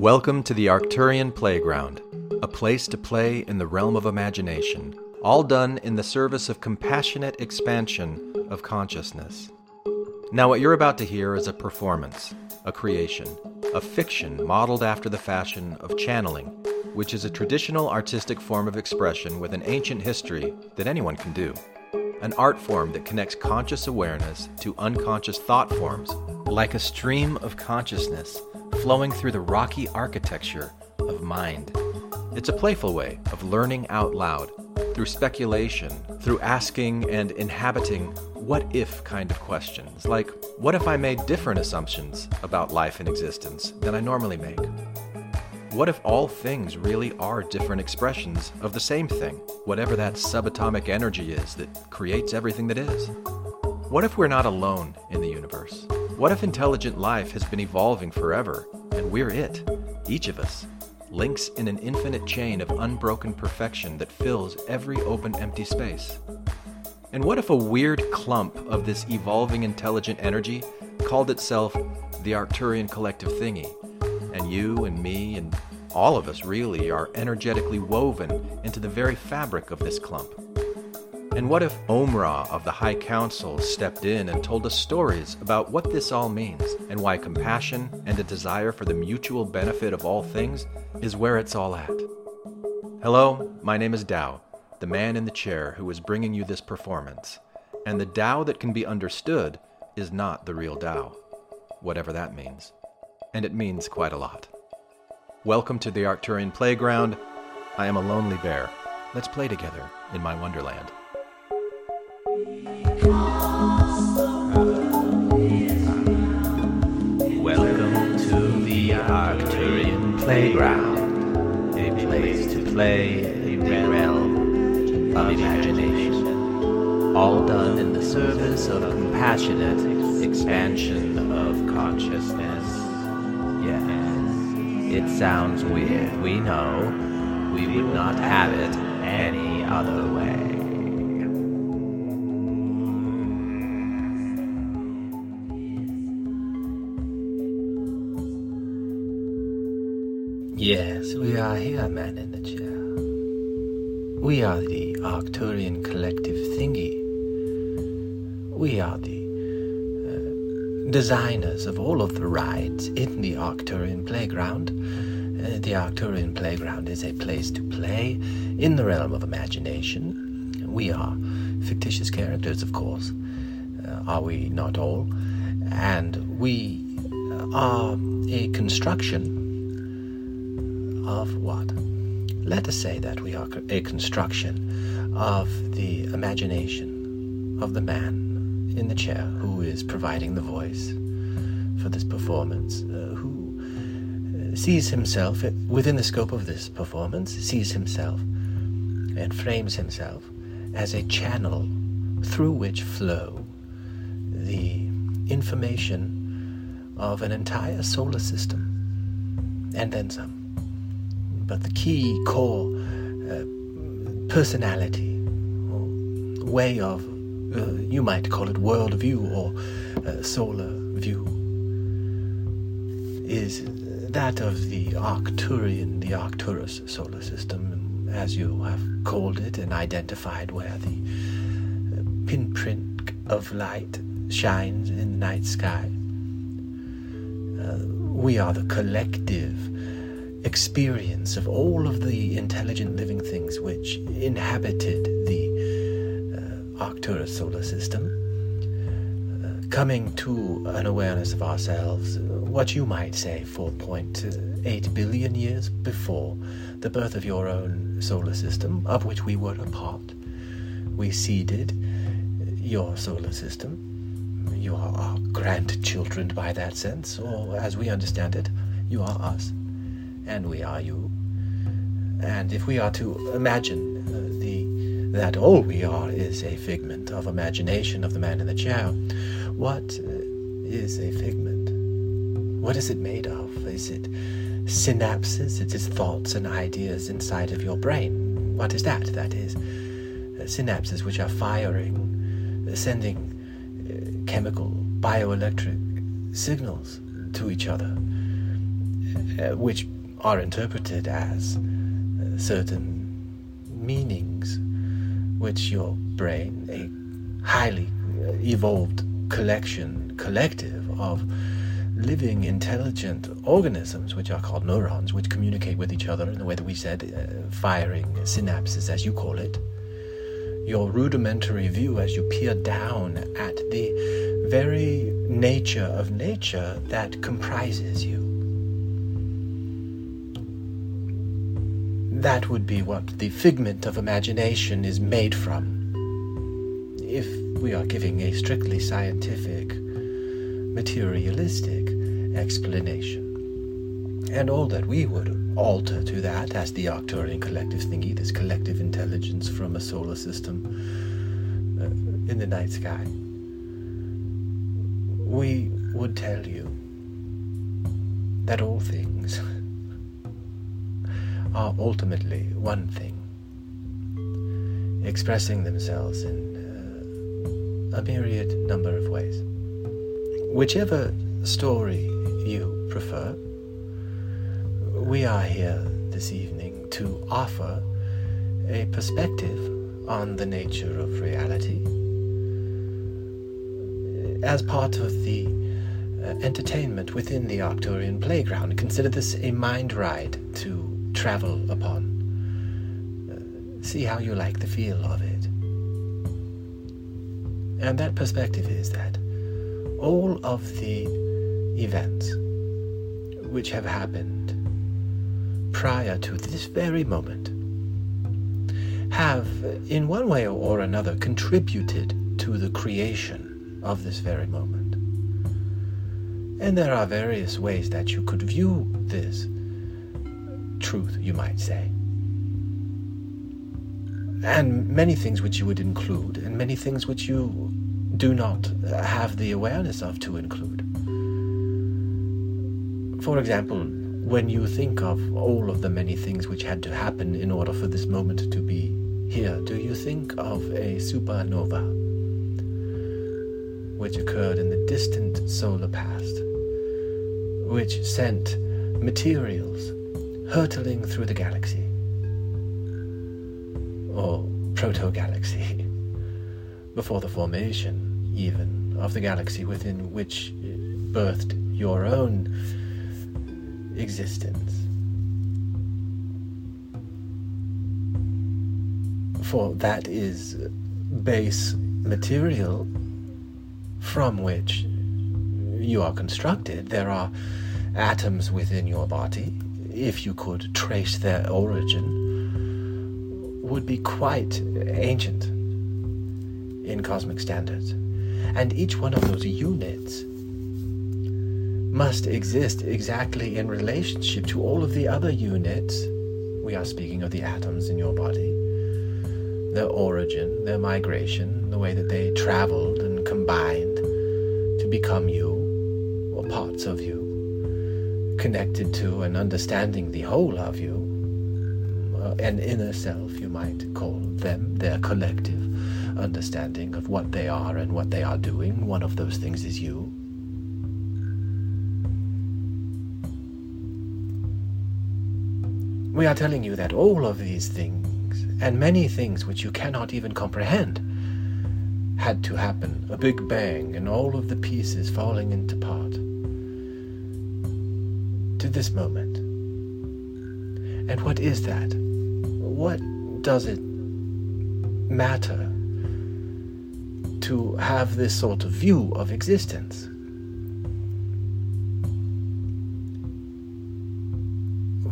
Welcome to the Arcturian Playground, a place to play in the realm of imagination, all done in the service of compassionate expansion of consciousness. Now, what you're about to hear is a performance, a creation, a fiction modeled after the fashion of channeling, which is a traditional artistic form of expression with an ancient history that anyone can do. An art form that connects conscious awareness to unconscious thought forms, like a stream of consciousness flowing through the rocky architecture of mind. It's a playful way of learning out loud, through speculation, through asking and inhabiting what if kind of questions, like what if I made different assumptions about life and existence than I normally make? What if all things really are different expressions of the same thing, whatever that subatomic energy is that creates everything that is? What if we're not alone in the universe? What if intelligent life has been evolving forever and we're it, each of us, links in an infinite chain of unbroken perfection that fills every open empty space? And what if a weird clump of this evolving intelligent energy called itself the Arcturian Collective Thingy? And you and me and all of us really are energetically woven into the very fabric of this clump. And what if Omra of the High Council stepped in and told us stories about what this all means and why compassion and a desire for the mutual benefit of all things is where it's all at? Hello, my name is Dao, the man in the chair who is bringing you this performance. And the Tao that can be understood is not the real Tao, whatever that means. And it means quite a lot. Welcome to the Arcturian Playground. I am a lonely bear. Let's play together in my wonderland. Playground, a place to play a realm of imagination, all done in the service of compassionate expansion of consciousness. Yes, it sounds weird, we know. We would not have it any other way. Yes, we are here, man in the chair. We are the Arcturian Collective Thingy. We are the uh, designers of all of the rides in the Arcturian Playground. Uh, the Arcturian Playground is a place to play in the realm of imagination. We are fictitious characters, of course. Uh, are we not all? And we are a construction of what? Let us say that we are a construction of the imagination of the man in the chair who is providing the voice for this performance, uh, who uh, sees himself within the scope of this performance, sees himself and frames himself as a channel through which flow the information of an entire solar system and then some but the key core uh, personality or way of, uh, you might call it world view or uh, solar view, is that of the Arcturian, the Arcturus solar system, as you have called it and identified where the uh, pinprint of light shines in the night sky. Uh, we are the collective experience of all of the intelligent living things which inhabited the uh, Arcturus solar system, uh, coming to an awareness of ourselves, uh, what you might say 4.8 billion years before the birth of your own solar system, of which we were a part. We seeded your solar system. You are our grandchildren by that sense, or as we understand it, you are us and we are you. And if we are to imagine uh, the that all we are is a figment of imagination of the man in the chair, what uh, is a figment? What is it made of? Is it synapses? It is thoughts and ideas inside of your brain. What is that? That is uh, synapses which are firing, uh, sending uh, chemical, bioelectric signals to each other uh, which are interpreted as uh, certain meanings which your brain, a highly uh, evolved collection, collective of living intelligent organisms, which are called neurons, which communicate with each other in the way that we said, uh, firing synapses, as you call it. Your rudimentary view as you peer down at the very nature of nature that comprises you. That would be what the figment of imagination is made from. If we are giving a strictly scientific, materialistic explanation. And all that we would alter to that as the Arcturian collective thingy, this collective intelligence from a solar system uh, in the night sky, we would tell you that all things are ultimately one thing, expressing themselves in uh, a myriad number of ways. Whichever story you prefer, we are here this evening to offer a perspective on the nature of reality as part of the uh, entertainment within the Arcturian playground. Consider this a mind ride to travel upon. Uh, see how you like the feel of it. And that perspective is that all of the events which have happened prior to this very moment have, in one way or another, contributed to the creation of this very moment. And there are various ways that you could view this truth, you might say. And many things which you would include, and many things which you do not have the awareness of to include. For example, when you think of all of the many things which had to happen in order for this moment to be here, do you think of a supernova which occurred in the distant solar past, which sent materials hurtling through the galaxy, or proto galaxy, before the formation, even, of the galaxy within which birthed your own existence. For that is base material from which you are constructed. There are atoms within your body, if you could trace their origin, would be quite ancient in cosmic standards. And each one of those units must exist exactly in relationship to all of the other units. We are speaking of the atoms in your body, their origin, their migration, the way that they traveled and combined to become you, or parts of you, connected to and understanding the whole of you, uh, an inner self, you might call them, their collective understanding of what they are and what they are doing. One of those things is you. We are telling you that all of these things, and many things which you cannot even comprehend, had to happen a big bang and all of the pieces falling into part this moment. And what is that? What does it matter to have this sort of view of existence?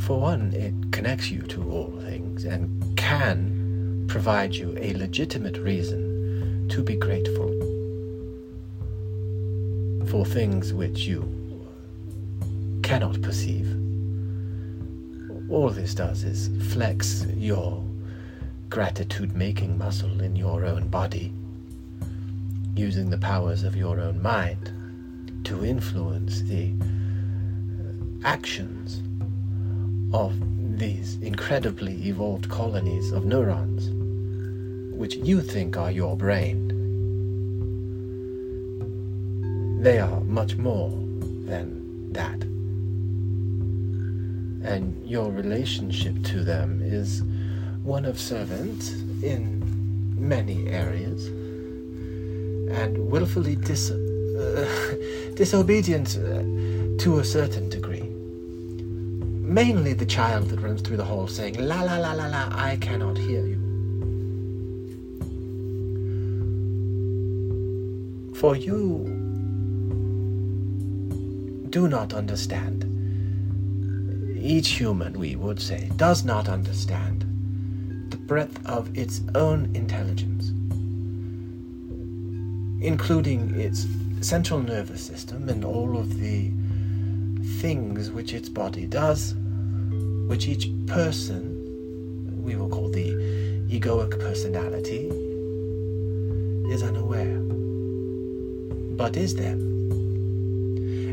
For one, it connects you to all things and can provide you a legitimate reason to be grateful for things which you cannot perceive. All this does is flex your gratitude making muscle in your own body, using the powers of your own mind to influence the uh, actions of these incredibly evolved colonies of neurons, which you think are your brain. They are much more than that. And your relationship to them is one of servant in many areas, and willfully dis- uh, disobedient uh, to a certain degree. Mainly the child that runs through the hall saying, La la la la la, I cannot hear you. For you do not understand. Each human, we would say, does not understand the breadth of its own intelligence, including its central nervous system and all of the things which its body does, which each person, we will call the egoic personality, is unaware, but is them.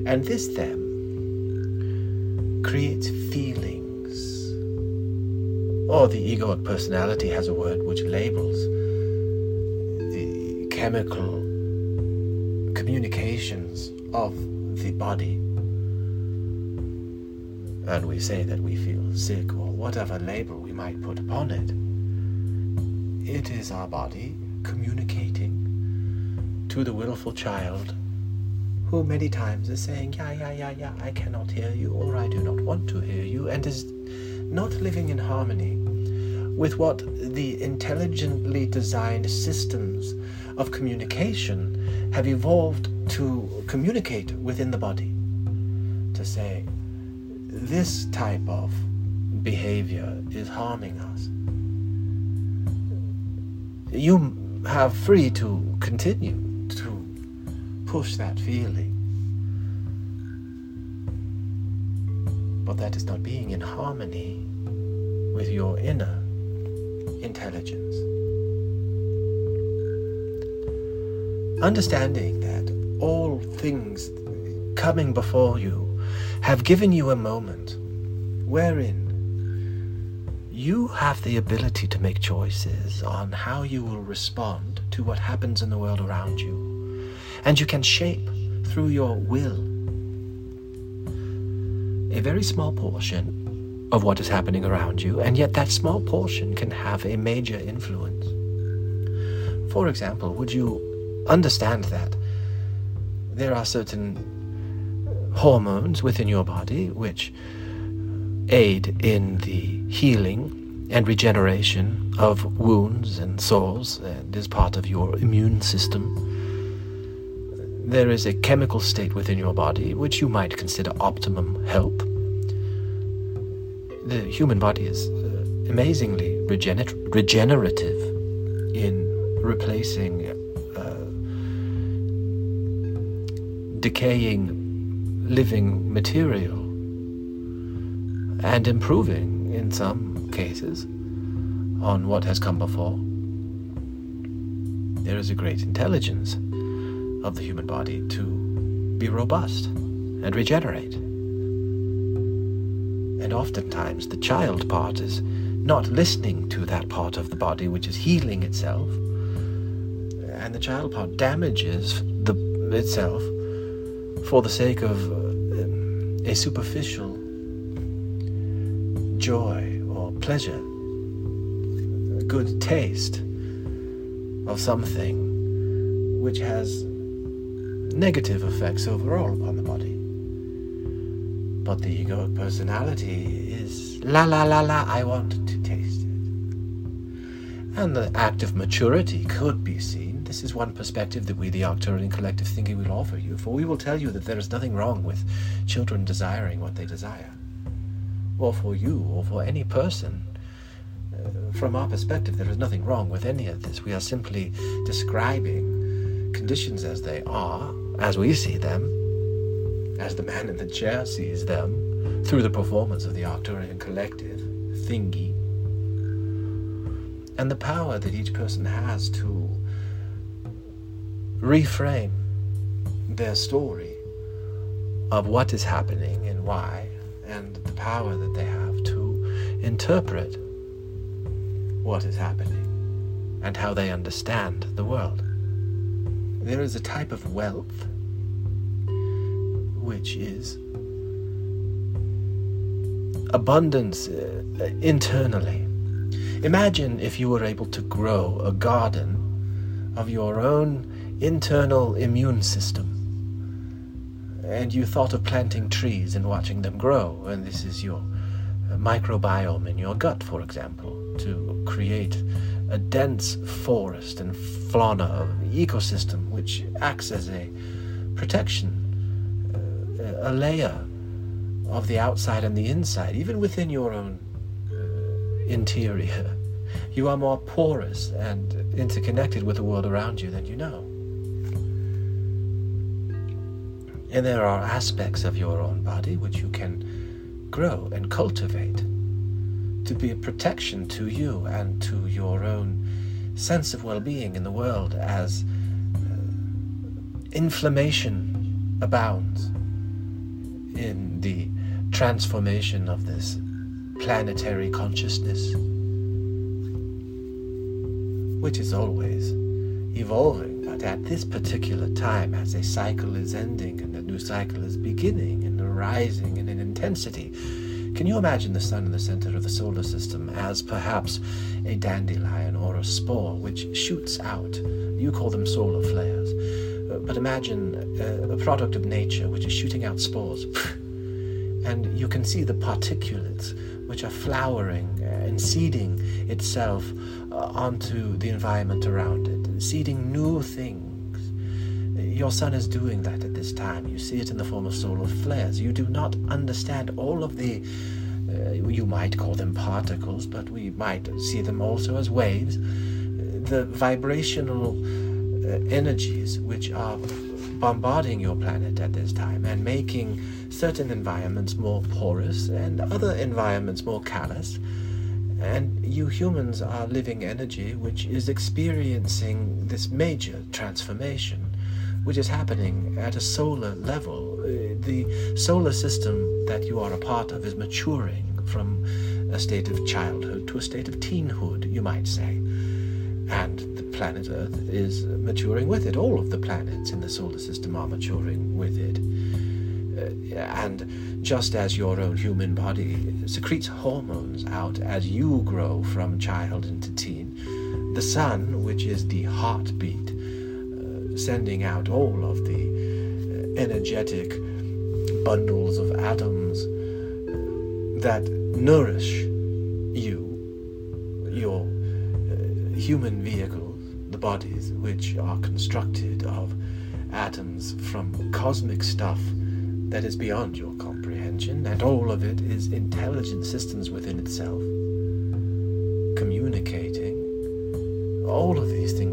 And this them creates feelings. Or the egoic personality has a word which labels the chemical communications of the body. And we say that we feel sick or whatever label we might put upon it. It is our body communicating to the willful child many times is saying, Yeah, yeah, yeah, yeah, I cannot hear you, or I do not want to hear you, and is not living in harmony with what the intelligently designed systems of communication have evolved to communicate within the body. To say, this type of behavior is harming us. You have free to continue push that feeling. But that is not being in harmony with your inner intelligence. Understanding that all things coming before you have given you a moment wherein you have the ability to make choices on how you will respond to what happens in the world around you. And you can shape through your will a very small portion of what is happening around you, and yet that small portion can have a major influence. For example, would you understand that there are certain hormones within your body which aid in the healing and regeneration of wounds and sores and is part of your immune system. There is a chemical state within your body which you might consider optimum health. The human body is uh, amazingly regener- regenerative in replacing uh, decaying living material and improving in some cases on what has come before. There is a great intelligence of the human body to be robust and regenerate. And oftentimes the child part is not listening to that part of the body which is healing itself, and the child part damages the, itself for the sake of uh, a superficial joy or pleasure, a good taste of something which has negative effects overall upon the body. But the egoic personality is la la la la, I want to taste it. And the act of maturity could be seen this is one perspective that we, the Arcturian collective thingy, will offer you, for we will tell you that there is nothing wrong with children desiring what they desire, or for you, or for any person. Uh, from our perspective, there is nothing wrong with any of this. We are simply describing conditions as they are, as we see them, as the man in the chair sees them, through the performance of the Arcturian collective thingy, and the power that each person has to reframe their story of what is happening and why, and the power that they have to interpret what is happening and how they understand the world. There is a type of wealth which is abundance uh, internally. Imagine if you were able to grow a garden of your own internal immune system. And you thought of planting trees and watching them grow, and this is your microbiome in your gut, for example, to create a dense forest and fauna ecosystem which acts as a protection, uh, a layer of the outside and the inside, even within your own uh, interior. You are more porous and interconnected with the world around you than you know. And there are aspects of your own body which you can grow and cultivate to be a protection to you and to your own sense of well being in the world as uh, inflammation abounds in the transformation of this planetary consciousness, which is always evolving, but at this particular time, as a cycle is ending and a new cycle is beginning and arising in an intensity, can you imagine the sun in the center of the solar system as perhaps a dandelion or a spore which shoots out? You call them solar flares. Uh, but imagine uh, a product of nature which is shooting out spores. and you can see the particulates which are flowering and seeding itself uh, onto the environment around it, seeding new things. Your sun is doing that at this time. You see it in the form of solar flares. You do not understand all of the, uh, you might call them particles, but we might see them also as waves, the vibrational uh, energies which are bombarding your planet at this time and making certain environments more porous and other environments more callous. And you humans are living energy which is experiencing this major transformation, which is happening at a solar level. Uh, the solar system that you are a part of is maturing from a state of childhood to a state of teenhood, you might say. And the planet Earth is maturing with it. All of the planets in the solar system are maturing with it. Uh, and just as your own human body secretes hormones out as you grow from child into teen, the sun, which is the heartbeat, sending out all of the uh, energetic bundles of atoms that nourish you, your human vehicles, the bodies which are constructed of atoms from cosmic stuff that is beyond your comprehension, and all of it is intelligent systems within itself, communicating. All of these things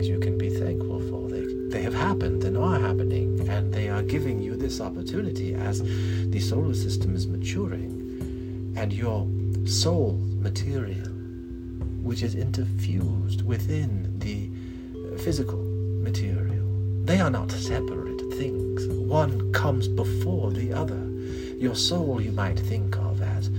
this opportunity as the solar system is maturing, and your soul material which is interfused within the physical material. They are not separate things. One comes before the other. Your soul you might think of as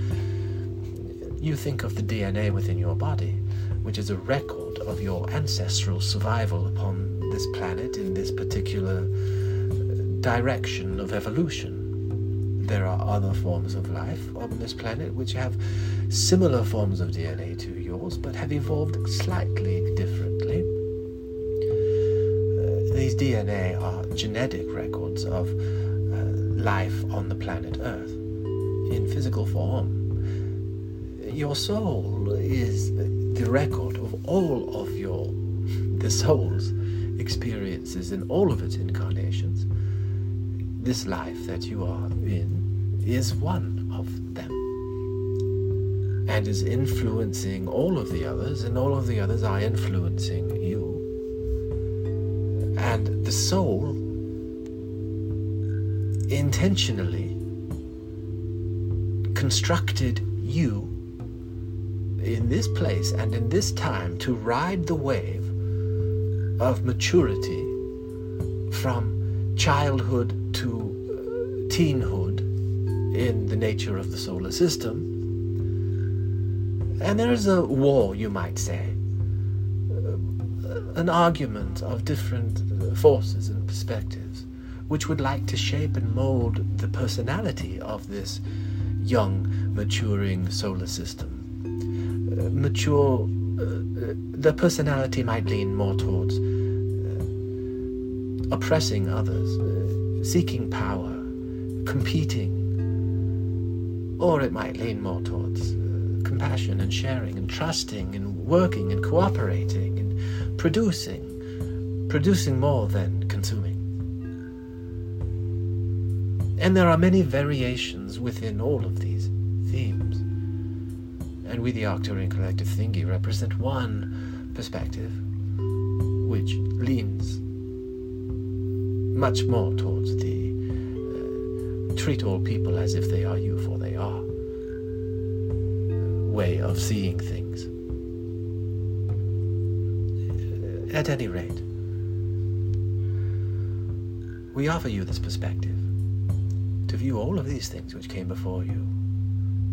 you think of the DNA within your body, which is a record of your ancestral survival upon this planet in this particular direction of evolution. There are other forms of life on this planet which have similar forms of DNA to yours, but have evolved slightly differently. Uh, these DNA are genetic records of uh, life on the planet Earth in physical form. Your soul is the record of all of your the soul's experiences in all of its incarnations. This life that you are in is one of them and is influencing all of the others, and all of the others are influencing you. And the soul intentionally constructed you in this place and in this time to ride the wave of maturity from childhood teenhood in the nature of the solar system and there is a war, you might say, an argument of different forces and perspectives, which would like to shape and mold the personality of this young, maturing solar system. Uh, mature, uh, uh, the personality might lean more towards oppressing others, seeking power, competing, or it might lean more towards uh, compassion and sharing and trusting and working and cooperating and producing, producing more than consuming. And there are many variations within all of these themes. And we, the Arcturian Collective Thingy, represent one perspective which leans much more towards the treat all people as if they are you, for they are way of seeing things. At any rate, we offer you this perspective to view all of these things which came before you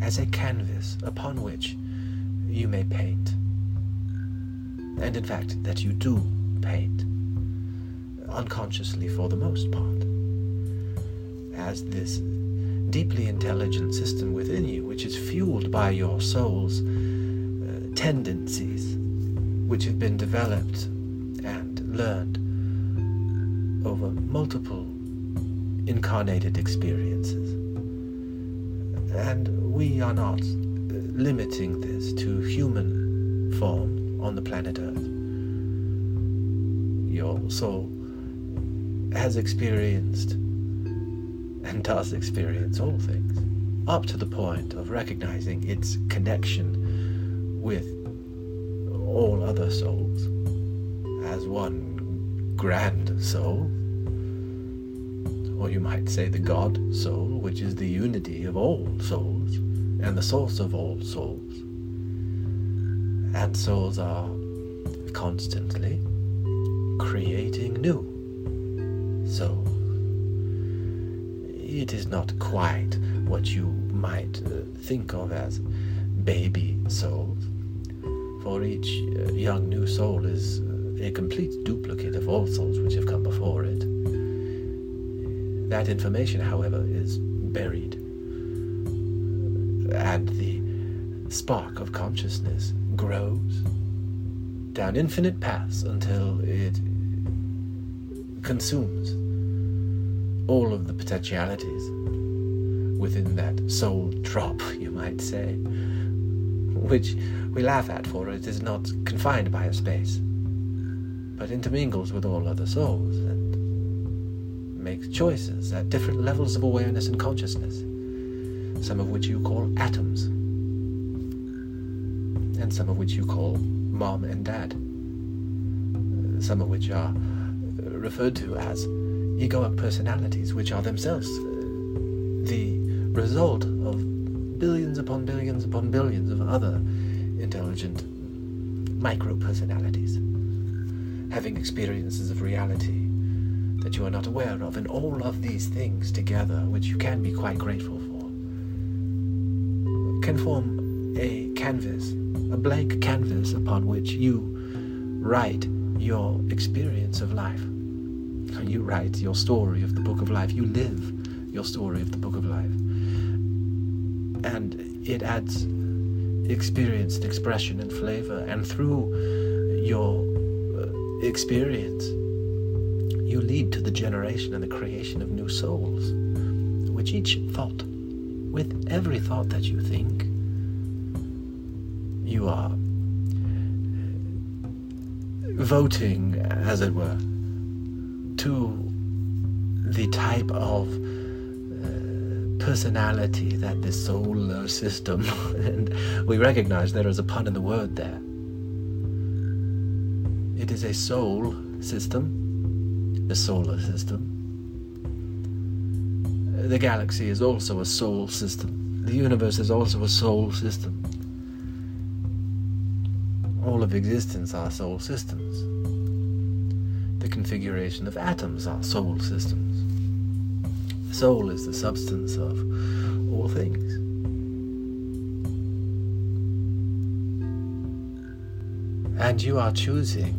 as a canvas upon which you may paint. And in fact, that you do paint, unconsciously for the most part, as this deeply intelligent system within you, which is fueled by your soul's uh, tendencies, which have been developed and learned over multiple incarnated experiences. And we are not limiting this to human form on the planet Earth. Your soul has experienced and does experience all things, up to the point of recognizing its connection with all other souls as one grand soul or you might say the God soul, which is the unity of all souls and the source of all souls. And souls are constantly creating new It is not quite what you might uh, think of as baby souls, for each uh, young new soul is uh, a complete duplicate of all souls which have come before it. That information, however, is buried. And the spark of consciousness grows down infinite paths until it consumes all of the potentialities within that soul drop, you might say, which we laugh at, for it is not confined by a space, but intermingles with all other souls and makes choices at different levels of awareness and consciousness, some of which you call atoms, and some of which you call mom and dad, some of which are referred to as egoic personalities, which are themselves the result of billions upon billions upon billions of other intelligent micro personalities having experiences of reality that you are not aware of, and all of these things together, which you can be quite grateful for, can form a canvas, a blank canvas upon which you write your experience of life. You write your story of the book of life. You live your story of the book of life. And it adds experience expression and flavor. And through your uh, experience, you lead to the generation and the creation of new souls, which each thought, with every thought that you think, you are voting, as it were, to the type of uh, personality that the solar system, and we recognize there is a pun in the word there. It is a soul system a solar system. The galaxy is also a soul system. The universe is also a soul system. All of existence are soul systems. The configuration of atoms are soul systems. soul is the substance of all things. And you are choosing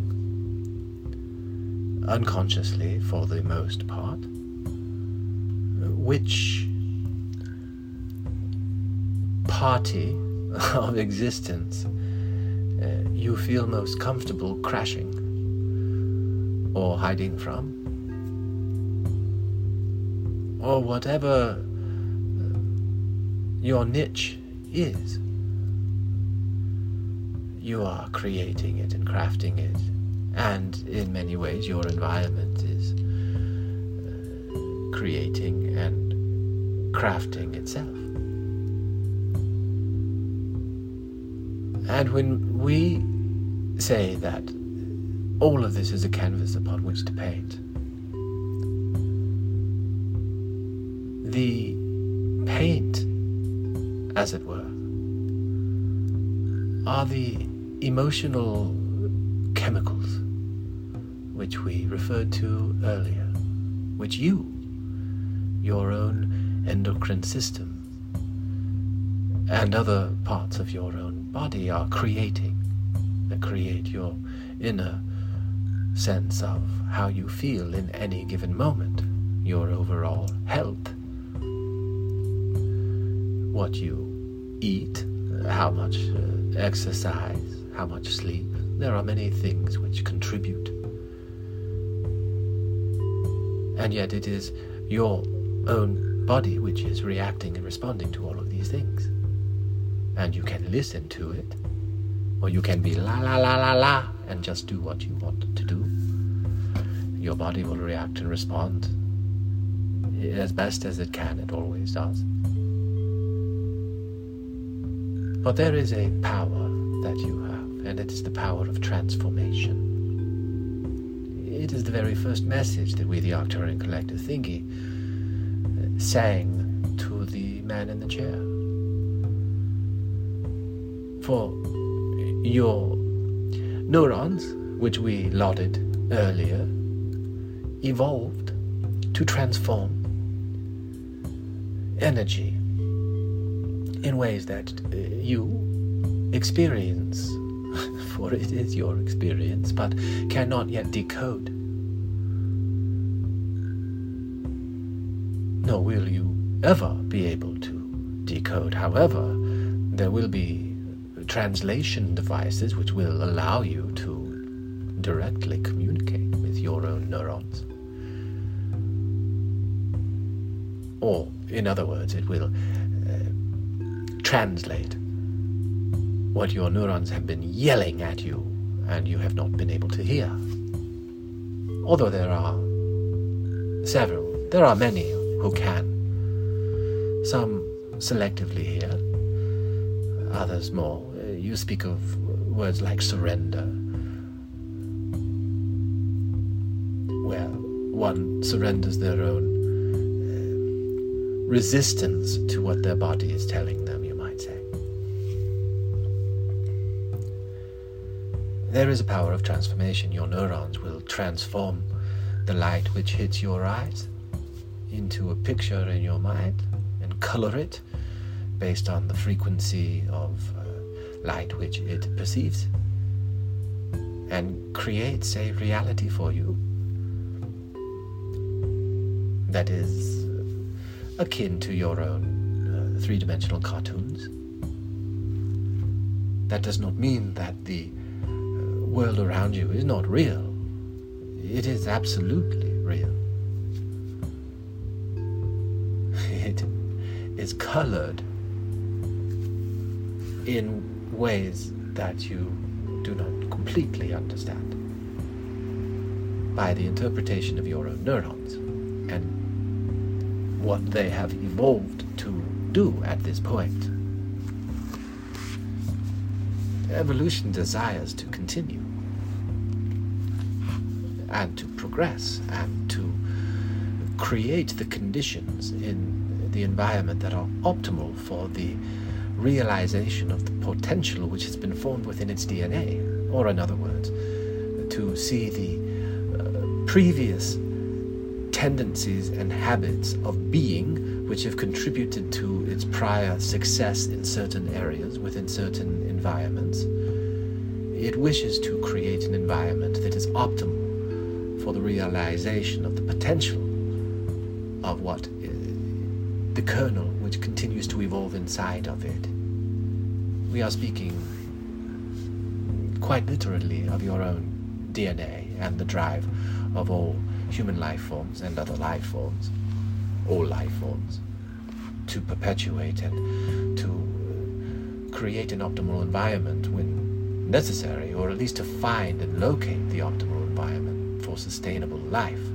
unconsciously for the most part, which party of existence uh, you feel most comfortable crashing or hiding from, or whatever uh, your niche is. You are creating it and crafting it, and in many ways, your environment is uh, creating and crafting itself. And when we say that all of this is a canvas upon which to paint, the paint, as it were, are the emotional chemicals which we referred to earlier, which you, your own endocrine system, and other parts of your own body are creating, that create your inner sense of how you feel in any given moment, your overall health, what you eat, how much uh, exercise, how much sleep. There are many things which contribute. And yet it is your own body which is reacting and responding to all of these things and you can listen to it, or you can be la la la la la and just do what you want to do. Your body will react and respond as best as it can, it always does. But there is a power that you have, and it is the power of transformation. It is the very first message that we, the Arcturian Collective Thingy, sang to the man in the chair for your neurons, which we lauded earlier, evolved to transform energy in ways that uh, you experience, for it is your experience, but cannot yet decode. Nor will you ever be able to decode. However, there will be translation devices which will allow you to directly communicate with your own neurons. Or, in other words, it will uh, translate what your neurons have been yelling at you and you have not been able to hear. Although there are several, there are many who can. Some selectively hear, others more you speak of words like surrender, where one surrenders their own uh, resistance to what their body is telling them, you might say. There is a power of transformation. Your neurons will transform the light which hits your eyes into a picture in your mind and color it based on the frequency of light which it perceives and creates a reality for you that is akin to your own uh, three dimensional cartoons. That does not mean that the uh, world around you is not real. It is absolutely real. It is colored in ways that you do not completely understand by the interpretation of your own neurons and what they have evolved to do at this point. Evolution desires to continue and to progress and to create the conditions in the environment that are optimal for the realization of the potential which has been formed within its DNA, or in other words, to see the uh, previous tendencies and habits of being which have contributed to its prior success in certain areas within certain environments. It wishes to create an environment that is optimal for the realization of the potential of what uh, the kernel which continues to evolve inside of it we are speaking quite literally of your own DNA and the drive of all human life forms and other life forms, all life forms, to perpetuate and to create an optimal environment when necessary, or at least to find and locate the optimal environment for sustainable life.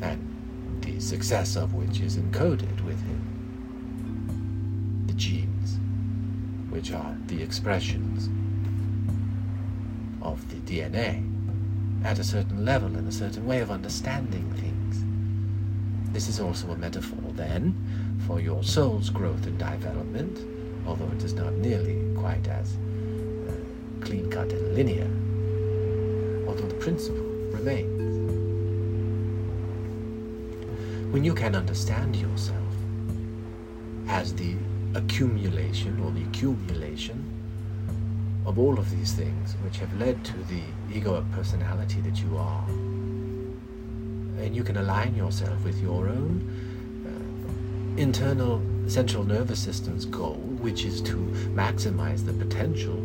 And success of which is encoded within the genes, which are the expressions of the DNA at a certain level and a certain way of understanding things. This is also a metaphor, then, for your soul's growth and development, although it is not nearly quite as uh, clean cut and linear, although the principle remains. When you can understand yourself as the accumulation or the accumulation of all of these things which have led to the egoic personality that you are. And you can align yourself with your own uh, internal central nervous system's goal, which is to maximize the potential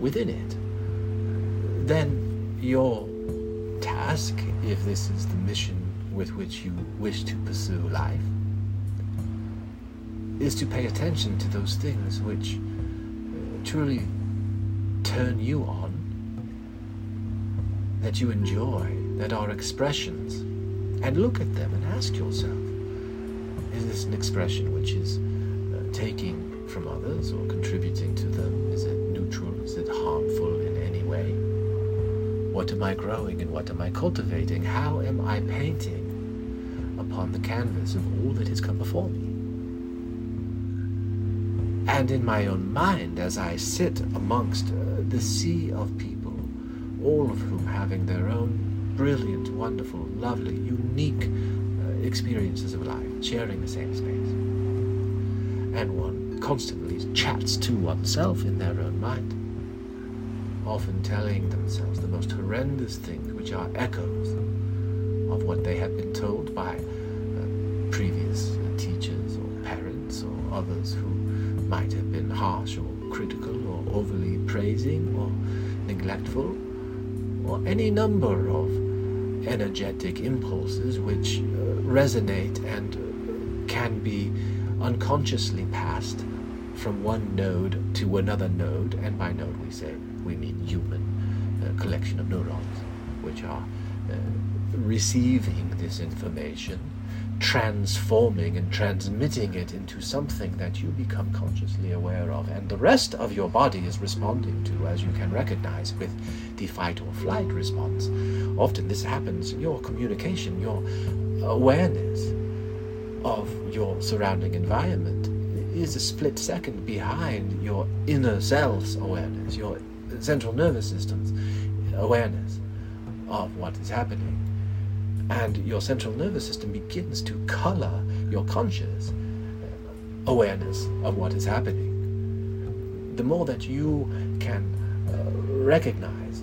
within it. Then your task, if this is the mission with which you wish to pursue life, is to pay attention to those things which uh, truly turn you on, that you enjoy, that are expressions, and look at them and ask yourself is this an expression which is uh, taking from others or contributing to them? Is it neutral? Is it harmful in any way? What am I growing and what am I cultivating? How am I painting upon the canvas of all that has come before me? And in my own mind, as I sit amongst uh, the sea of people, all of whom having their own brilliant, wonderful, lovely, unique uh, experiences of life, sharing the same space. And one constantly chats to oneself in their own mind, often telling themselves the most horrendous things, which are echoes of what they have been told by previous teachers or parents or others who might have been harsh or critical or overly praising or neglectful, or any number of energetic impulses which uh, resonate and uh, can be unconsciously passed from one node to another node, and by node we say we mean human uh, collection of neurons, which are uh, receiving this information transforming and transmitting it into something that you become consciously aware of, and the rest of your body is responding to, as you can recognize with the fight or flight response. Often this happens, your communication, your awareness of your surrounding environment is a split second behind your inner self's awareness, your central nervous system's awareness of what is happening and your central nervous system begins to color your conscious awareness of what is happening. The more that you can uh, recognize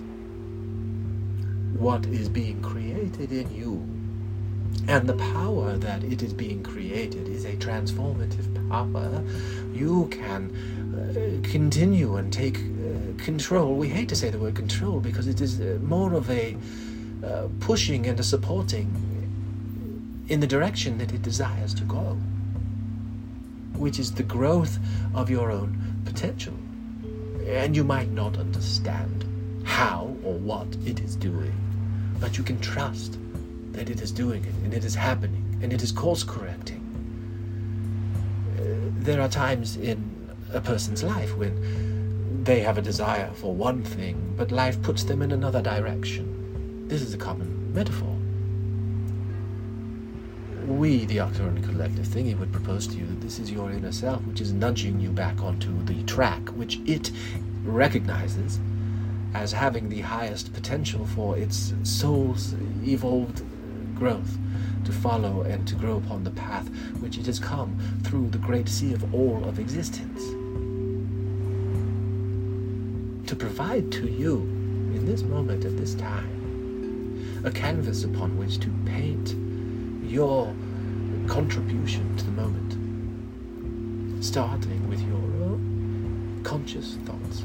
what is being created in you and the power that it is being created is a transformative power, you can uh, continue and take uh, control. We hate to say the word control because it is uh, more of a uh, pushing and supporting in the direction that it desires to go, which is the growth of your own potential. And you might not understand how or what it is doing, but you can trust that it is doing it and it is happening and it is course correcting. Uh, there are times in a person's life when they have a desire for one thing, but life puts them in another direction this is a common metaphor. We, the Arcturian collective thingy, would propose to you that this is your inner self, which is nudging you back onto the track, which it recognizes as having the highest potential for its soul's evolved growth to follow and to grow upon the path which it has come through the great sea of all of existence. To provide to you in this moment at this time a canvas upon which to paint your contribution to the moment, starting with your own conscious thoughts.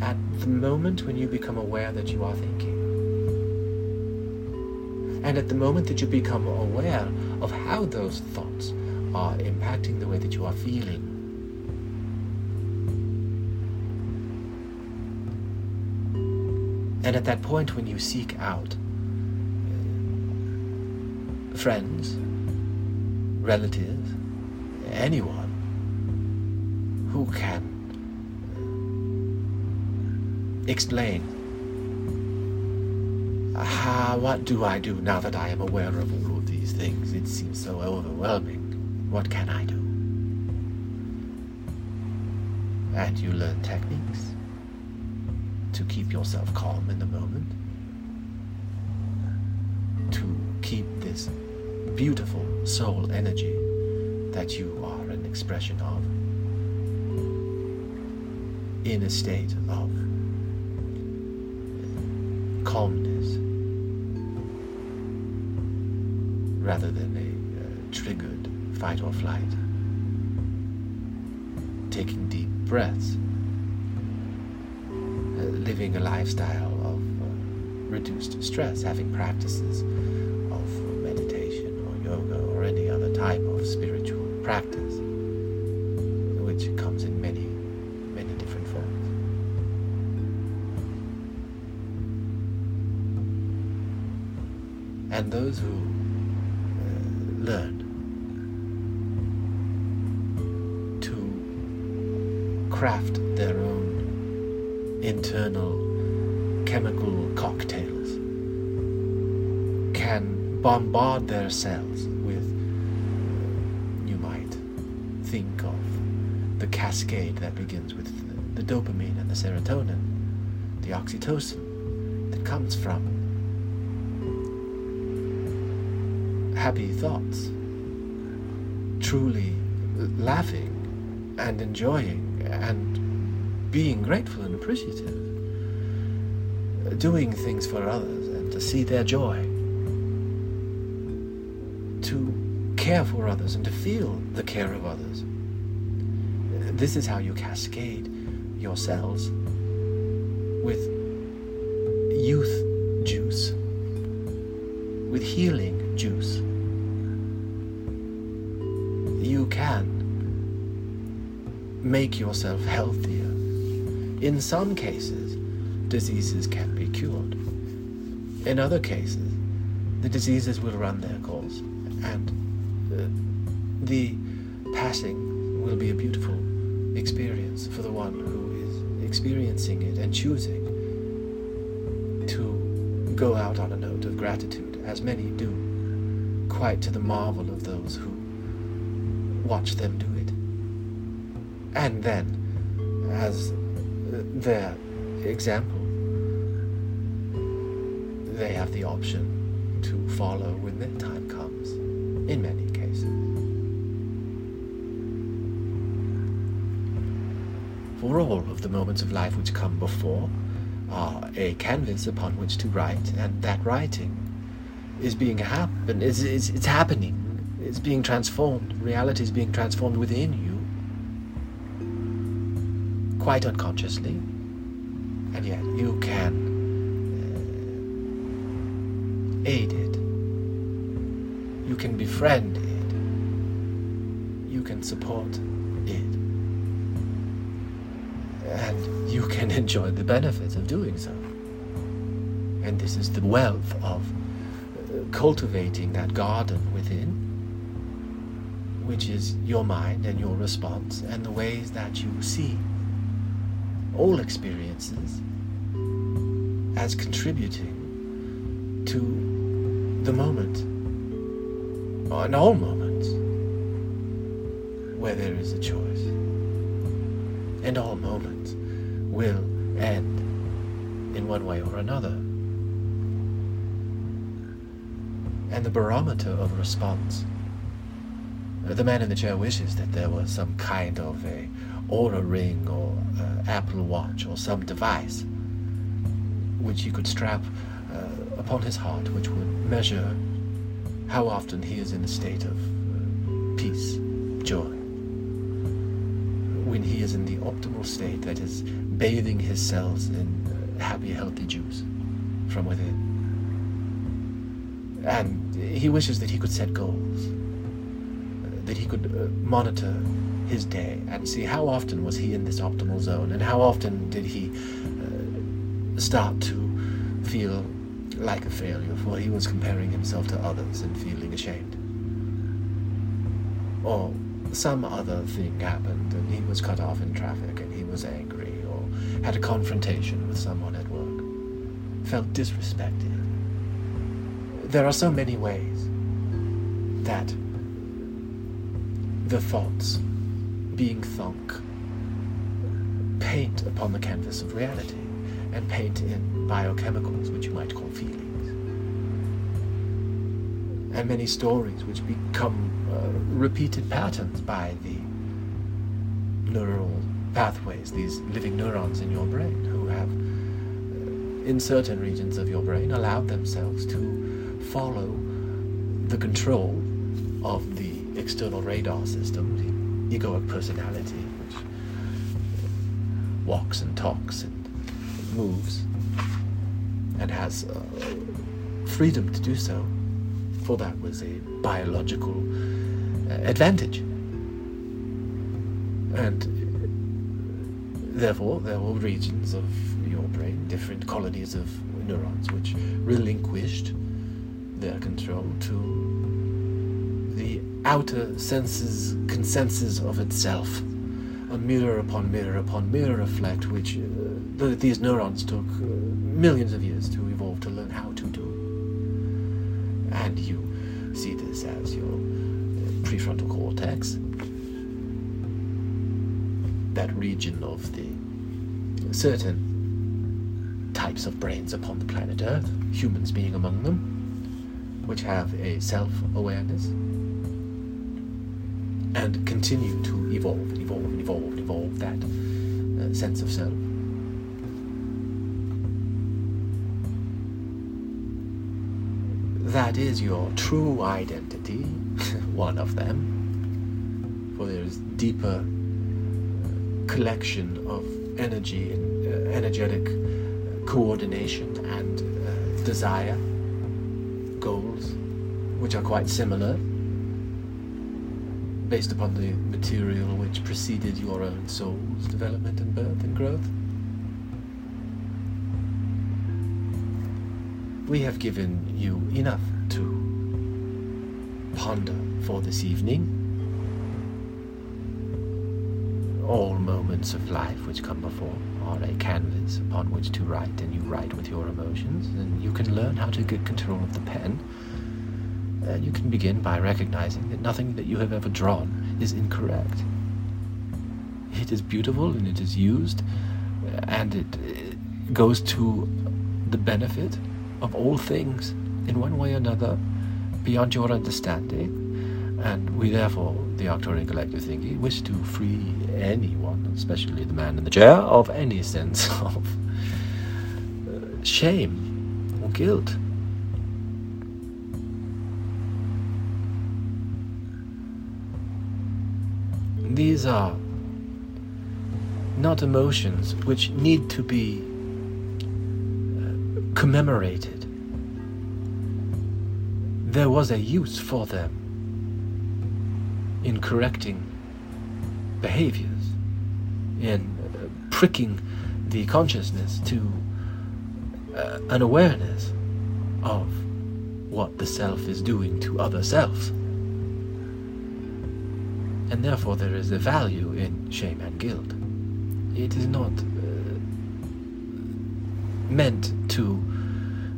At the moment when you become aware that you are thinking. And at the moment that you become aware of how those thoughts are impacting the way that you are feeling. And at that point, when you seek out friends, relatives, anyone who can explain ah, what do I do now that I am aware of all of these things? It seems so overwhelming. What can I do? And you learn techniques to keep yourself calm in the moment, to keep this beautiful soul energy that you are an expression of in a state of calmness rather than a uh, triggered fight or flight. Taking deep breaths, living a lifestyle of uh, reduced stress, having practices of meditation or yoga or any other type of spiritual practice, which comes in many, many different forms. And those who uh, learn to craft their internal chemical cocktails can bombard their cells with, you might think of the cascade that begins with the dopamine and the serotonin, the oxytocin that comes from happy thoughts, truly laughing and enjoying and being grateful and appreciative, doing things for others and to see their joy, to care for others and to feel the care of others. This is how you cascade your cells with youth juice, with healing juice. You can make yourself healthier. In some cases, diseases can be cured. In other cases, the diseases will run their course, and uh, the passing will be a beautiful experience for the one who is experiencing it and choosing to go out on a note of gratitude, as many do, quite to the marvel of those who watch them do it. And then, as their example, they have the option to follow when their time comes, in many cases. For all of the moments of life which come before are a canvas upon which to write, and that writing is being happen is it's, it's happening. It's being transformed. Reality is being transformed within you, quite unconsciously, and yet you can uh, aid it. You can befriend it. You can support it. And you can enjoy the benefits of doing so. And this is the wealth of uh, cultivating that garden within, which is your mind and your response and the ways that you see all experiences as contributing to the moment, in all moments, where there is a choice. And all moments will end in one way or another. And the barometer of response. The man in the chair wishes that there was some kind of a Oura ring or Apple Watch or some device which he could strap uh, upon his heart, which would measure how often he is in a state of uh, peace, joy, when he is in the optimal state that is bathing his cells in happy, healthy juice from within. And he wishes that he could set goals, that he could uh, monitor his day and see how often was he in this optimal zone and how often did he uh, start to feel like a failure for he was comparing himself to others and feeling ashamed. Or some other thing happened and he was cut off in traffic and he was angry or had a confrontation with someone at work, felt disrespected. There are so many ways that the thoughts, being thunk, paint upon the canvas of reality and paint in biochemicals which you might call feelings. And many stories which become uh, repeated patterns by the neural pathways, these living neurons in your brain who have, uh, in certain regions of your brain, allowed themselves to follow the control of the external radar system, egoic personality, which walks and talks and moves and has uh, freedom to do so, for that was a biological uh, advantage. And therefore, there were regions of your brain, different colonies of neurons, which relinquished their control to outer senses consensus of itself, a mirror upon mirror upon mirror reflect, which uh, the, these neurons took uh, millions of years to evolve to learn how to do. And you see this as your prefrontal cortex, that region of the certain types of brains upon the planet Earth, humans being among them, which have a self awareness and continue to evolve and evolve and evolve and evolve that uh, sense of self. That is your true identity, one of them, for there is deeper uh, collection of energy and uh, energetic coordination and uh, desire, goals, which are quite similar based upon the material which preceded your own soul's development and birth and growth. We have given you enough to ponder for this evening. All moments of life which come before are a canvas upon which to write, and you write with your emotions, and you can learn how to get control of the pen. And you can begin by recognizing that nothing that you have ever drawn is incorrect. It is beautiful and it is used, and it goes to the benefit of all things in one way or another beyond your understanding. And we therefore, the Arcturian Collective Thingy, wish to free anyone, especially the man in the chair, of any sense of uh, shame or guilt. These are not emotions which need to be uh, commemorated. There was a use for them in correcting behaviors, in uh, pricking the consciousness to uh, an awareness of what the self is doing to other selves. And therefore, there is a value in shame and guilt. It is not uh, meant to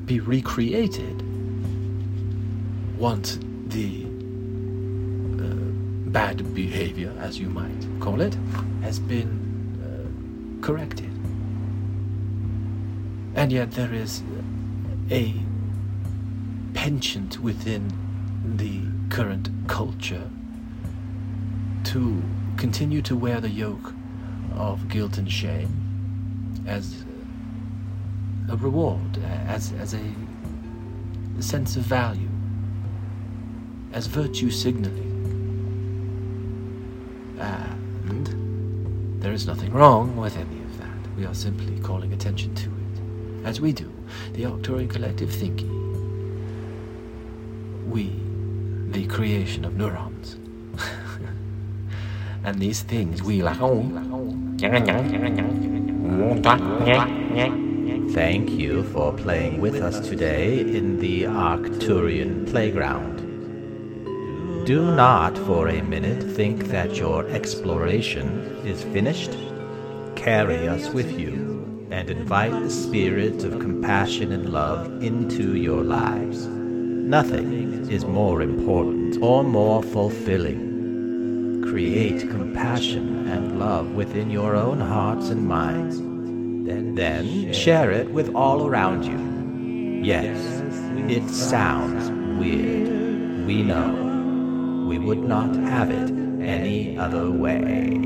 be recreated once the uh, bad behavior, as you might call it, has been uh, corrected. And yet, there is a penchant within the current culture to continue to wear the yoke of guilt and shame as a reward, as, as a sense of value, as virtue signaling. And There is nothing wrong with any of that. We are simply calling attention to it. As we do, the Arcturian collective thingy. We, the creation of neurons. And these things we like. Thank you for playing with us today in the Arcturian playground. Do not for a minute think that your exploration is finished. Carry us with you and invite the spirit of compassion and love into your lives. Nothing is more important or more fulfilling. Create compassion and love within your own hearts and minds. Then share it with all around you. Yes, it sounds weird. We know. We would not have it any other way.